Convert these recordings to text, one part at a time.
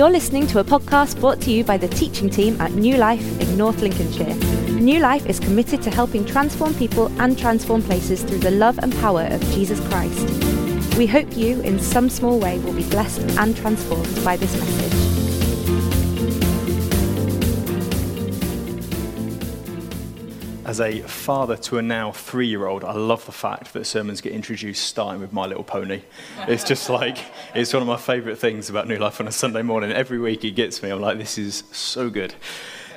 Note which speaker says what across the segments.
Speaker 1: You're listening to a podcast brought to you by the teaching team at New Life in North Lincolnshire. New Life is committed to helping transform people and transform places through the love and power of Jesus Christ. We hope you, in some small way, will be blessed and transformed by this message.
Speaker 2: As a father to a now three year old, I love the fact that sermons get introduced starting with My Little Pony. It's just like, it's one of my favourite things about New Life on a Sunday morning. Every week it gets me. I'm like, this is so good.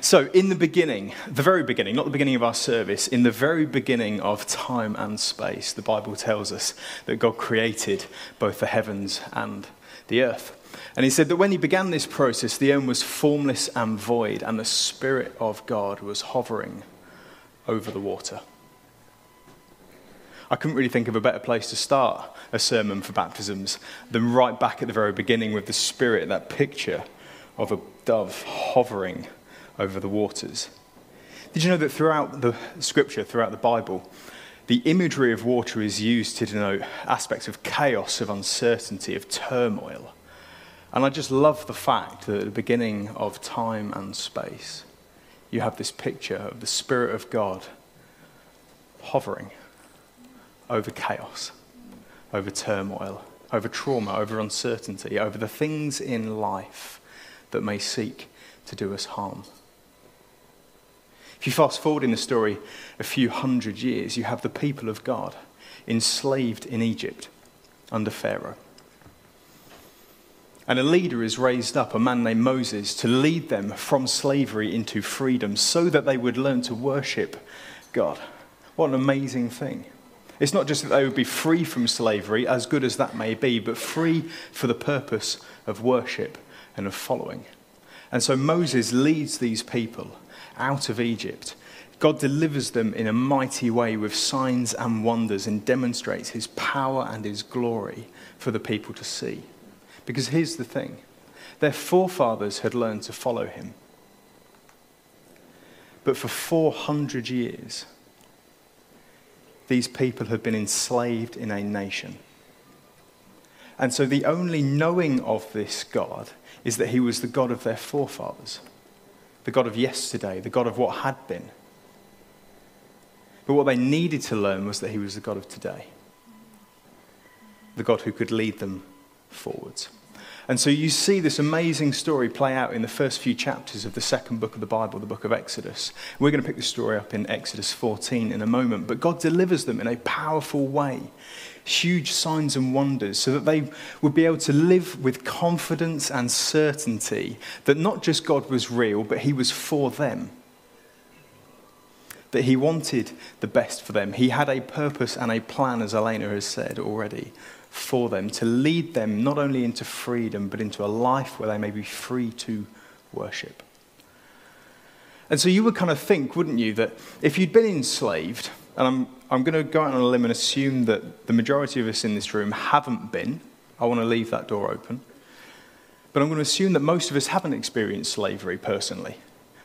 Speaker 2: So, in the beginning, the very beginning, not the beginning of our service, in the very beginning of time and space, the Bible tells us that God created both the heavens and the earth. And he said that when he began this process, the earth was formless and void, and the Spirit of God was hovering over the water. I couldn't really think of a better place to start a sermon for baptisms than right back at the very beginning with the Spirit, that picture of a dove hovering over the waters. Did you know that throughout the scripture, throughout the Bible, the imagery of water is used to denote aspects of chaos, of uncertainty, of turmoil? And I just love the fact that at the beginning of time and space, you have this picture of the Spirit of God hovering over chaos, over turmoil, over trauma, over uncertainty, over the things in life that may seek to do us harm. If you fast forward in the story a few hundred years, you have the people of God enslaved in Egypt under Pharaoh. And a leader is raised up, a man named Moses, to lead them from slavery into freedom so that they would learn to worship God. What an amazing thing. It's not just that they would be free from slavery, as good as that may be, but free for the purpose of worship and of following. And so Moses leads these people out of Egypt. God delivers them in a mighty way with signs and wonders and demonstrates his power and his glory for the people to see. Because here's the thing their forefathers had learned to follow him. But for 400 years, these people had been enslaved in a nation. And so the only knowing of this God is that he was the God of their forefathers, the God of yesterday, the God of what had been. But what they needed to learn was that he was the God of today, the God who could lead them forwards. And so you see this amazing story play out in the first few chapters of the second book of the Bible, the book of Exodus. We're going to pick the story up in Exodus 14 in a moment, but God delivers them in a powerful way, huge signs and wonders, so that they would be able to live with confidence and certainty that not just God was real, but He was for them. That He wanted the best for them. He had a purpose and a plan, as Elena has said already, for them, to lead them not only into freedom, but into a life where they may be free to worship. And so you would kind of think, wouldn't you, that if you'd been enslaved, and I'm, I'm going to go out on a limb and assume that the majority of us in this room haven't been, I want to leave that door open. But I'm going to assume that most of us haven't experienced slavery personally.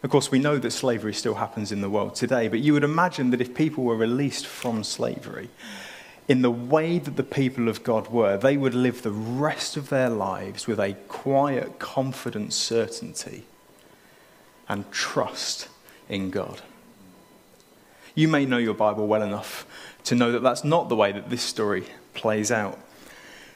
Speaker 2: Of course, we know that slavery still happens in the world today, but you would imagine that if people were released from slavery, in the way that the people of God were, they would live the rest of their lives with a quiet, confident certainty and trust in God. You may know your Bible well enough to know that that's not the way that this story plays out.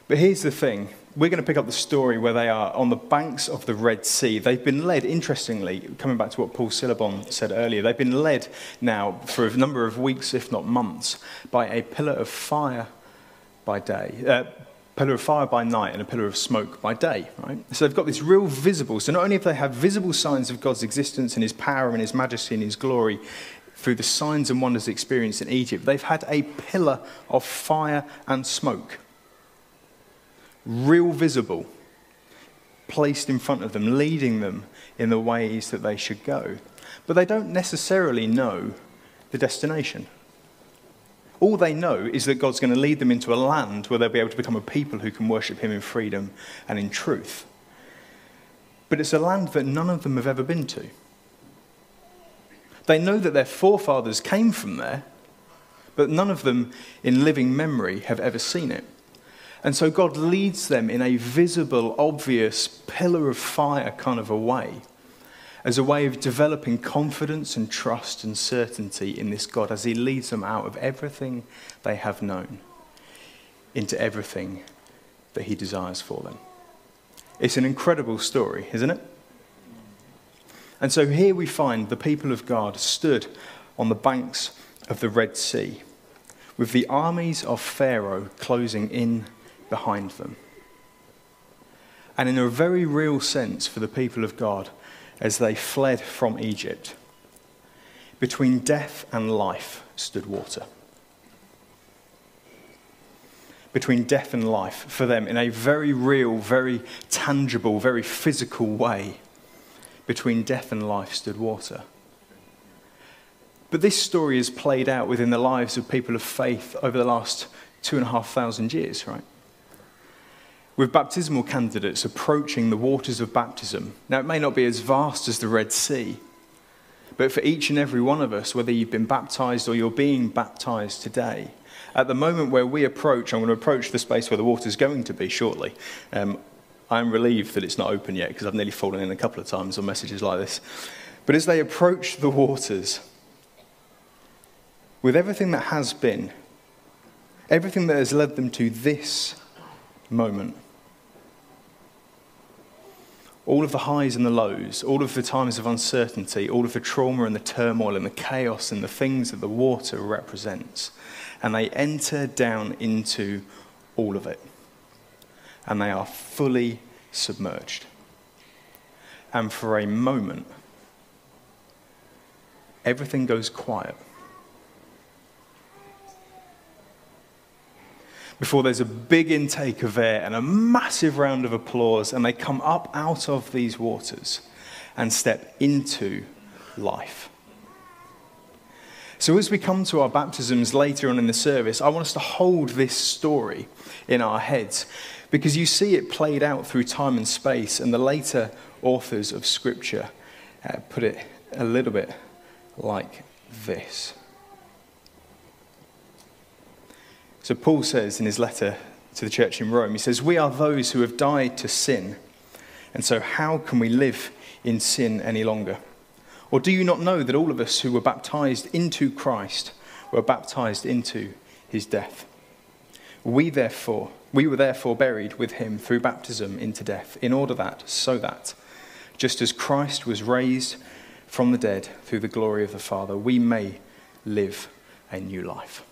Speaker 2: But here's the thing we're going to pick up the story where they are on the banks of the Red Sea. They've been led, interestingly, coming back to what Paul Silabon said earlier, they've been led now for a number of weeks, if not months, by a pillar of fire by day. Uh, pillar of fire by night and a pillar of smoke by day, right? So they've got this real visible. So not only have they had visible signs of God's existence and his power and his majesty and his glory through the signs and wonders experienced in Egypt, they've had a pillar of fire and smoke real visible, placed in front of them, leading them in the ways that they should go. But they don't necessarily know the destination. All they know is that God's going to lead them into a land where they'll be able to become a people who can worship Him in freedom and in truth. But it's a land that none of them have ever been to. They know that their forefathers came from there, but none of them in living memory have ever seen it. And so God leads them in a visible, obvious pillar of fire kind of a way, as a way of developing confidence and trust and certainty in this God as He leads them out of everything they have known into everything that He desires for them. It's an incredible story, isn't it? And so here we find the people of God stood on the banks of the Red Sea with the armies of Pharaoh closing in behind them. And in a very real sense for the people of God, as they fled from Egypt, between death and life stood water. Between death and life for them, in a very real, very tangible, very physical way, between death and life stood water. But this story is played out within the lives of people of faith over the last two and a half thousand years, right? With baptismal candidates approaching the waters of baptism. Now, it may not be as vast as the Red Sea, but for each and every one of us, whether you've been baptized or you're being baptized today, at the moment where we approach, I'm going to approach the space where the water's going to be shortly. Um, I'm relieved that it's not open yet because I've nearly fallen in a couple of times on messages like this. But as they approach the waters, with everything that has been, everything that has led them to this moment, all of the highs and the lows, all of the times of uncertainty, all of the trauma and the turmoil and the chaos and the things that the water represents. And they enter down into all of it. And they are fully submerged. And for a moment, everything goes quiet. Before there's a big intake of air and a massive round of applause, and they come up out of these waters and step into life. So, as we come to our baptisms later on in the service, I want us to hold this story in our heads because you see it played out through time and space, and the later authors of Scripture uh, put it a little bit like this. So, Paul says in his letter to the church in Rome, he says, We are those who have died to sin. And so, how can we live in sin any longer? Or do you not know that all of us who were baptized into Christ were baptized into his death? We therefore, we were therefore buried with him through baptism into death, in order that, so that, just as Christ was raised from the dead through the glory of the Father, we may live a new life.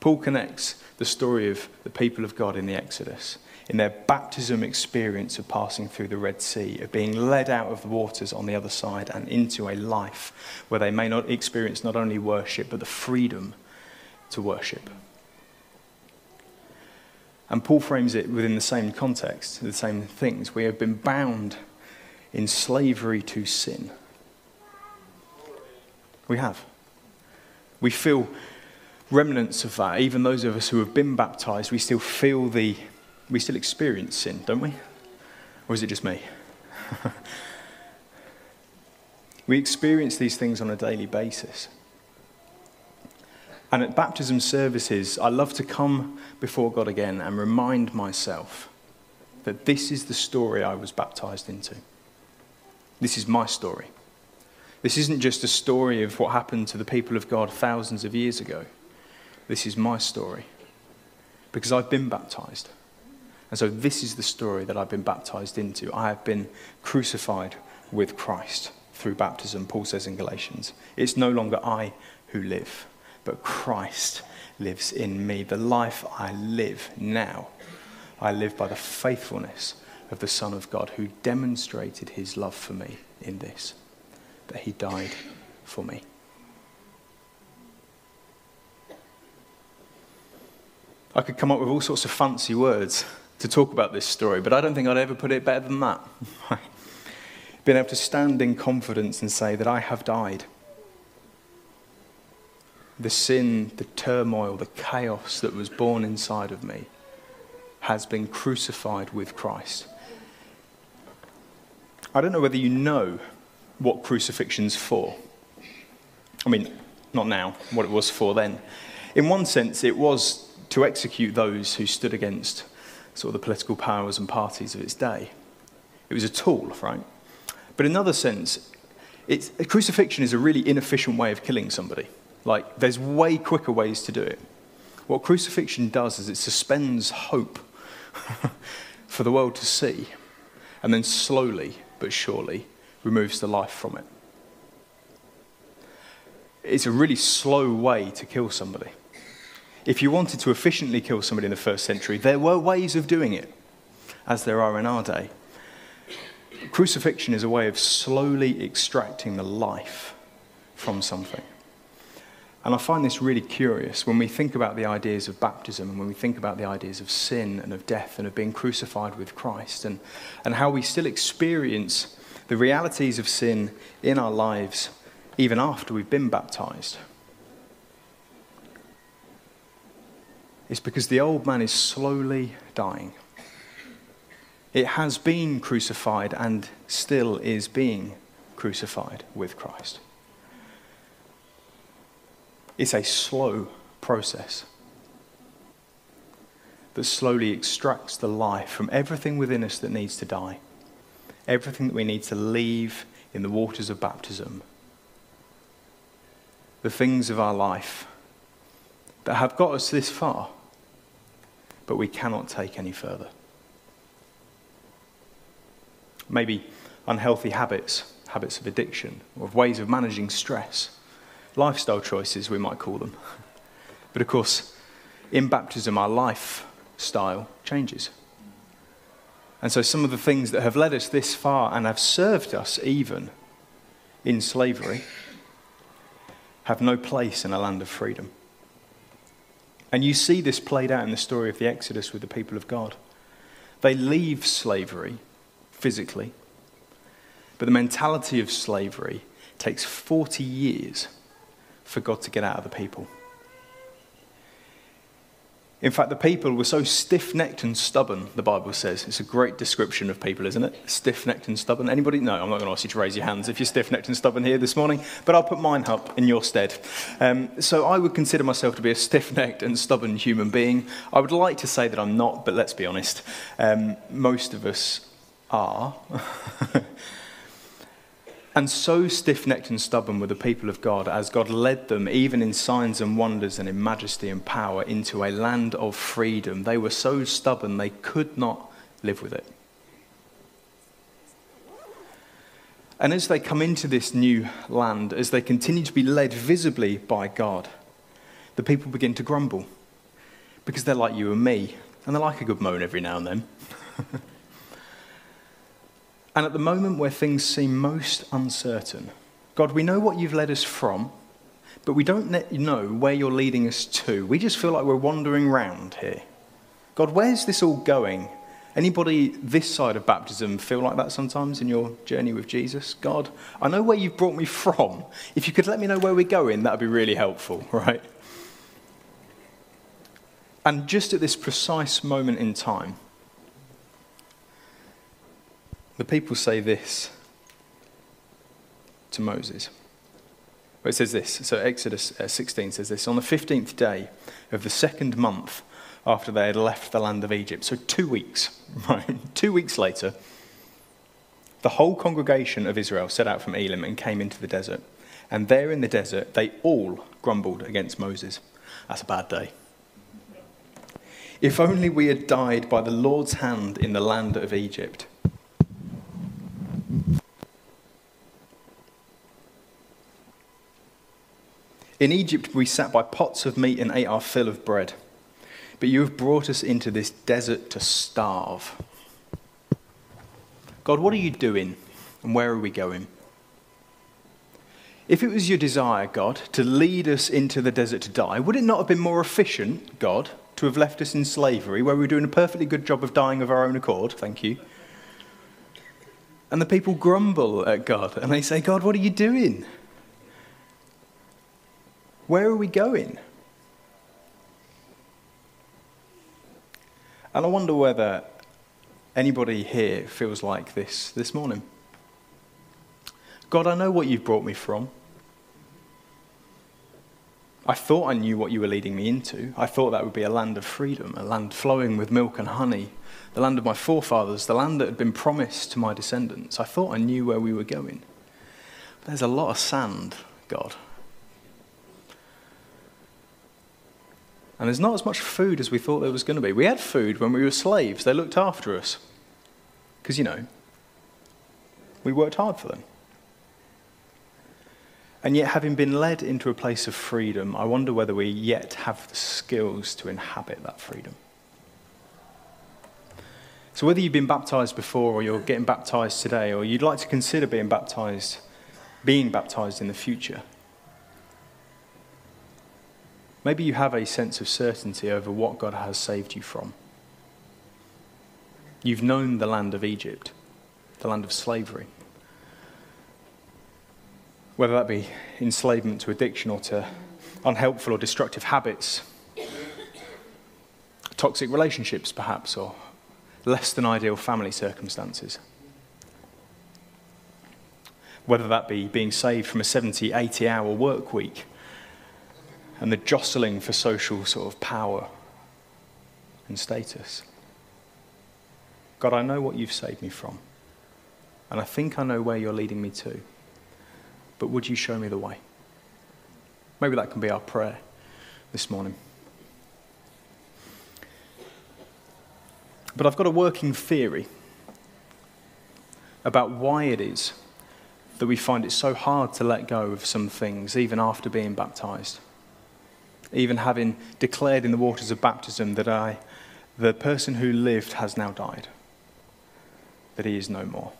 Speaker 2: Paul connects the story of the people of God in the Exodus, in their baptism experience of passing through the Red Sea, of being led out of the waters on the other side and into a life where they may not experience not only worship, but the freedom to worship. And Paul frames it within the same context, the same things. We have been bound in slavery to sin. We have. We feel remnants of that, even those of us who have been baptized, we still feel the, we still experience sin, don't we? Or is it just me? we experience these things on a daily basis. And at baptism services, I love to come before God again and remind myself that this is the story I was baptized into. This is my story. This isn't just a story of what happened to the people of God thousands of years ago. This is my story because I've been baptized. And so this is the story that I've been baptized into. I have been crucified with Christ through baptism, Paul says in Galatians. It's no longer I who live, but Christ lives in me. The life I live now, I live by the faithfulness of the Son of God who demonstrated his love for me in this, that he died for me. I could come up with all sorts of fancy words to talk about this story, but I don't think I'd ever put it better than that. Being able to stand in confidence and say that I have died. The sin, the turmoil, the chaos that was born inside of me has been crucified with Christ. I don't know whether you know what crucifixion's for. I mean, not now, what it was for then. In one sense, it was to execute those who stood against sort of the political powers and parties of its day. It was a tool, right? But in another sense, it's, crucifixion is a really inefficient way of killing somebody. Like, there's way quicker ways to do it. What crucifixion does is it suspends hope for the world to see, and then slowly but surely removes the life from it. It's a really slow way to kill somebody. If you wanted to efficiently kill somebody in the first century, there were ways of doing it, as there are in our day. Crucifixion is a way of slowly extracting the life from something. And I find this really curious when we think about the ideas of baptism and when we think about the ideas of sin and of death and of being crucified with Christ and, and how we still experience the realities of sin in our lives even after we've been baptized. It's because the old man is slowly dying. It has been crucified and still is being crucified with Christ. It's a slow process that slowly extracts the life from everything within us that needs to die, everything that we need to leave in the waters of baptism, the things of our life that have got us this far, but we cannot take any further. Maybe unhealthy habits, habits of addiction, or of ways of managing stress lifestyle choices, we might call them. But of course, in baptism, our lifestyle changes. And so, some of the things that have led us this far and have served us even in slavery have no place in a land of freedom. And you see this played out in the story of the Exodus with the people of God. They leave slavery physically, but the mentality of slavery takes 40 years for God to get out of the people. In fact, the people were so stiff necked and stubborn, the Bible says. It's a great description of people, isn't it? Stiff necked and stubborn. Anybody? No, I'm not going to ask you to raise your hands if you're stiff necked and stubborn here this morning, but I'll put mine up in your stead. Um, so I would consider myself to be a stiff necked and stubborn human being. I would like to say that I'm not, but let's be honest. Um, most of us are. And so stiff necked and stubborn were the people of God as God led them, even in signs and wonders and in majesty and power, into a land of freedom. They were so stubborn they could not live with it. And as they come into this new land, as they continue to be led visibly by God, the people begin to grumble because they're like you and me, and they like a good moan every now and then. And at the moment where things seem most uncertain, God, we know what you've led us from, but we don't know where you're leading us to. We just feel like we're wandering around here. God, where's this all going? Anybody this side of baptism feel like that sometimes in your journey with Jesus? God, I know where you've brought me from. If you could let me know where we're going, that would be really helpful, right? And just at this precise moment in time, the people say this to Moses. Well, it says this. So Exodus uh, 16 says this. On the 15th day of the second month after they had left the land of Egypt, so two weeks, right? Two weeks later, the whole congregation of Israel set out from Elim and came into the desert. And there in the desert, they all grumbled against Moses. That's a bad day. If only we had died by the Lord's hand in the land of Egypt In Egypt, we sat by pots of meat and ate our fill of bread. But you have brought us into this desert to starve. God, what are you doing? And where are we going? If it was your desire, God, to lead us into the desert to die, would it not have been more efficient, God, to have left us in slavery where we were doing a perfectly good job of dying of our own accord? Thank you. And the people grumble at God and they say, God, what are you doing? Where are we going? And I wonder whether anybody here feels like this this morning. God, I know what you've brought me from. I thought I knew what you were leading me into. I thought that would be a land of freedom, a land flowing with milk and honey, the land of my forefathers, the land that had been promised to my descendants. I thought I knew where we were going. But there's a lot of sand, God. And there's not as much food as we thought there was going to be. We had food when we were slaves, they looked after us. Because, you know, we worked hard for them. And yet, having been led into a place of freedom, I wonder whether we yet have the skills to inhabit that freedom. So, whether you've been baptized before or you're getting baptized today, or you'd like to consider being baptized, being baptized in the future, maybe you have a sense of certainty over what God has saved you from. You've known the land of Egypt, the land of slavery. Whether that be enslavement to addiction or to unhelpful or destructive habits, toxic relationships, perhaps, or less than ideal family circumstances. Whether that be being saved from a 70, 80 hour work week and the jostling for social sort of power and status. God, I know what you've saved me from. And I think I know where you're leading me to. But would you show me the way? Maybe that can be our prayer this morning. But I've got a working theory about why it is that we find it so hard to let go of some things, even after being baptized. Even having declared in the waters of baptism that I, the person who lived has now died, that he is no more.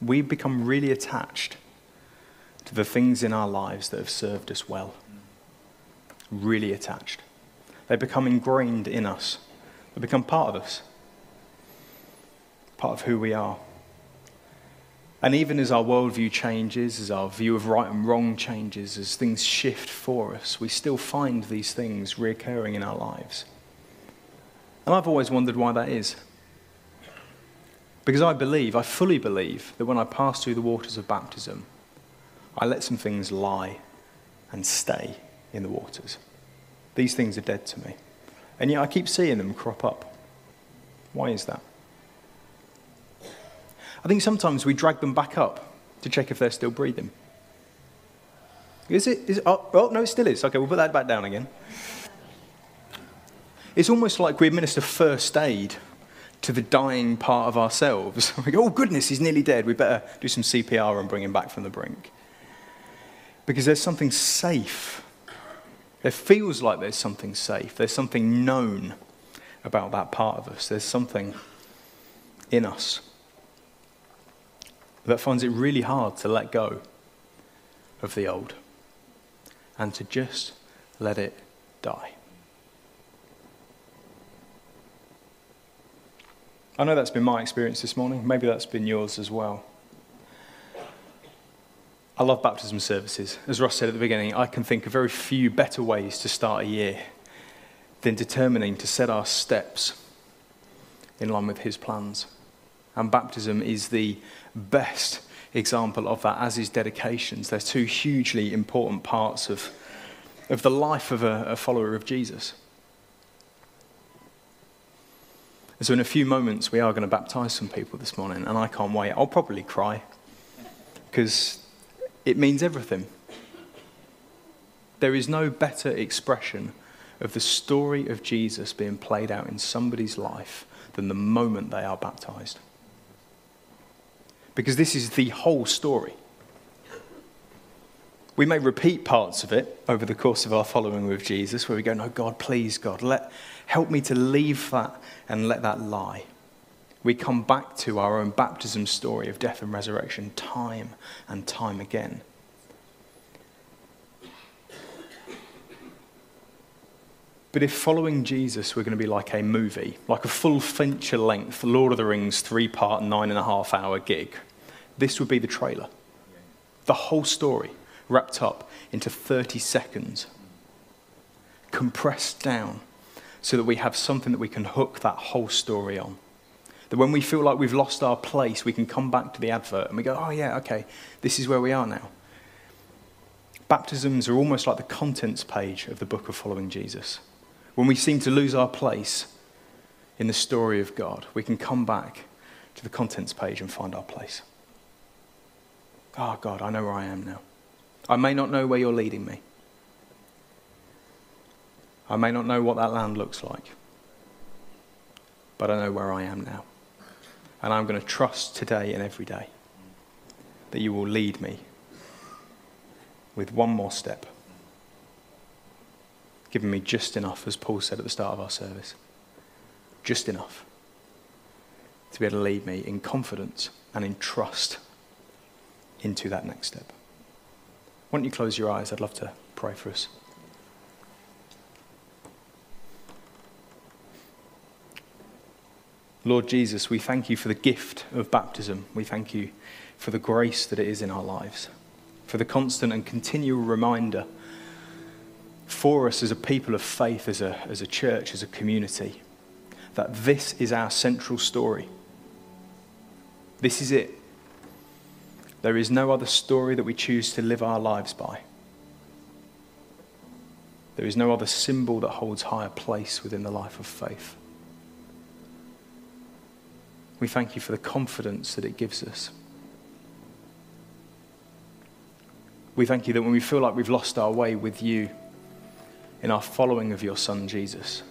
Speaker 2: We become really attached to the things in our lives that have served us well. Really attached. They become ingrained in us, they become part of us, part of who we are. And even as our worldview changes, as our view of right and wrong changes, as things shift for us, we still find these things reoccurring in our lives. And I've always wondered why that is. Because I believe, I fully believe, that when I pass through the waters of baptism, I let some things lie and stay in the waters. These things are dead to me. And yet I keep seeing them crop up. Why is that? I think sometimes we drag them back up to check if they're still breathing. Is it? Is it oh, oh, no, it still is. Okay, we'll put that back down again. It's almost like we administer first aid to the dying part of ourselves. we go, oh, goodness, he's nearly dead. We better do some CPR and bring him back from the brink. Because there's something safe it feels like there's something safe, there's something known about that part of us, there's something in us that finds it really hard to let go of the old and to just let it die. I know that's been my experience this morning. Maybe that's been yours as well. I love baptism services. As Ross said at the beginning, I can think of very few better ways to start a year than determining to set our steps in line with His plans. And baptism is the best example of that, as is dedications. They're two hugely important parts of, of the life of a, a follower of Jesus. so, in a few moments, we are going to baptize some people this morning, and I can't wait. I'll probably cry because it means everything. There is no better expression of the story of Jesus being played out in somebody's life than the moment they are baptized. Because this is the whole story. We may repeat parts of it over the course of our following with Jesus, where we go, No, God, please, God, let, help me to leave that and let that lie we come back to our own baptism story of death and resurrection time and time again. But if following Jesus were going to be like a movie, like a full feature length Lord of the Rings three part, nine and a half hour gig, this would be the trailer. The whole story wrapped up into 30 seconds, compressed down so that we have something that we can hook that whole story on. That when we feel like we've lost our place, we can come back to the advert and we go, oh, yeah, okay, this is where we are now. Baptisms are almost like the contents page of the book of following Jesus. When we seem to lose our place in the story of God, we can come back to the contents page and find our place. Oh, God, I know where I am now. I may not know where you're leading me. I may not know what that land looks like, but I know where I am now. And I'm going to trust today and every day that you will lead me with one more step, giving me just enough, as Paul said at the start of our service, just enough to be able to lead me in confidence and in trust into that next step. Why don't you close your eyes? I'd love to pray for us. Lord Jesus, we thank you for the gift of baptism. We thank you for the grace that it is in our lives, for the constant and continual reminder for us as a people of faith, as a, as a church, as a community, that this is our central story. This is it. There is no other story that we choose to live our lives by. There is no other symbol that holds higher place within the life of faith. We thank you for the confidence that it gives us. We thank you that when we feel like we've lost our way with you in our following of your Son Jesus,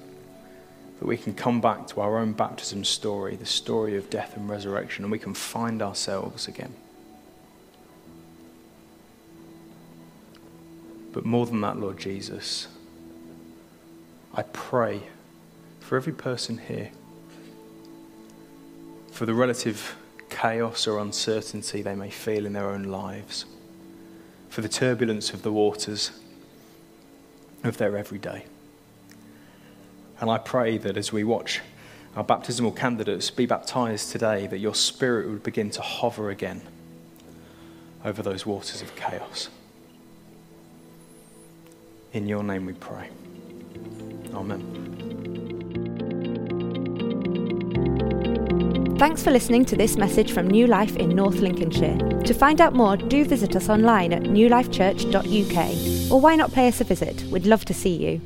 Speaker 2: that we can come back to our own baptism story, the story of death and resurrection, and we can find ourselves again. But more than that, Lord Jesus, I pray for every person here for the relative chaos or uncertainty they may feel in their own lives, for the turbulence of the waters of their everyday. And I pray that as we watch our baptismal candidates be baptized today, that your spirit would begin to hover again over those waters of chaos. In your name we pray. Amen.
Speaker 1: Thanks for listening to this message from New Life in North Lincolnshire. To find out more, do visit us online at newlifechurch.uk. Or why not pay us a visit? We'd love to see you.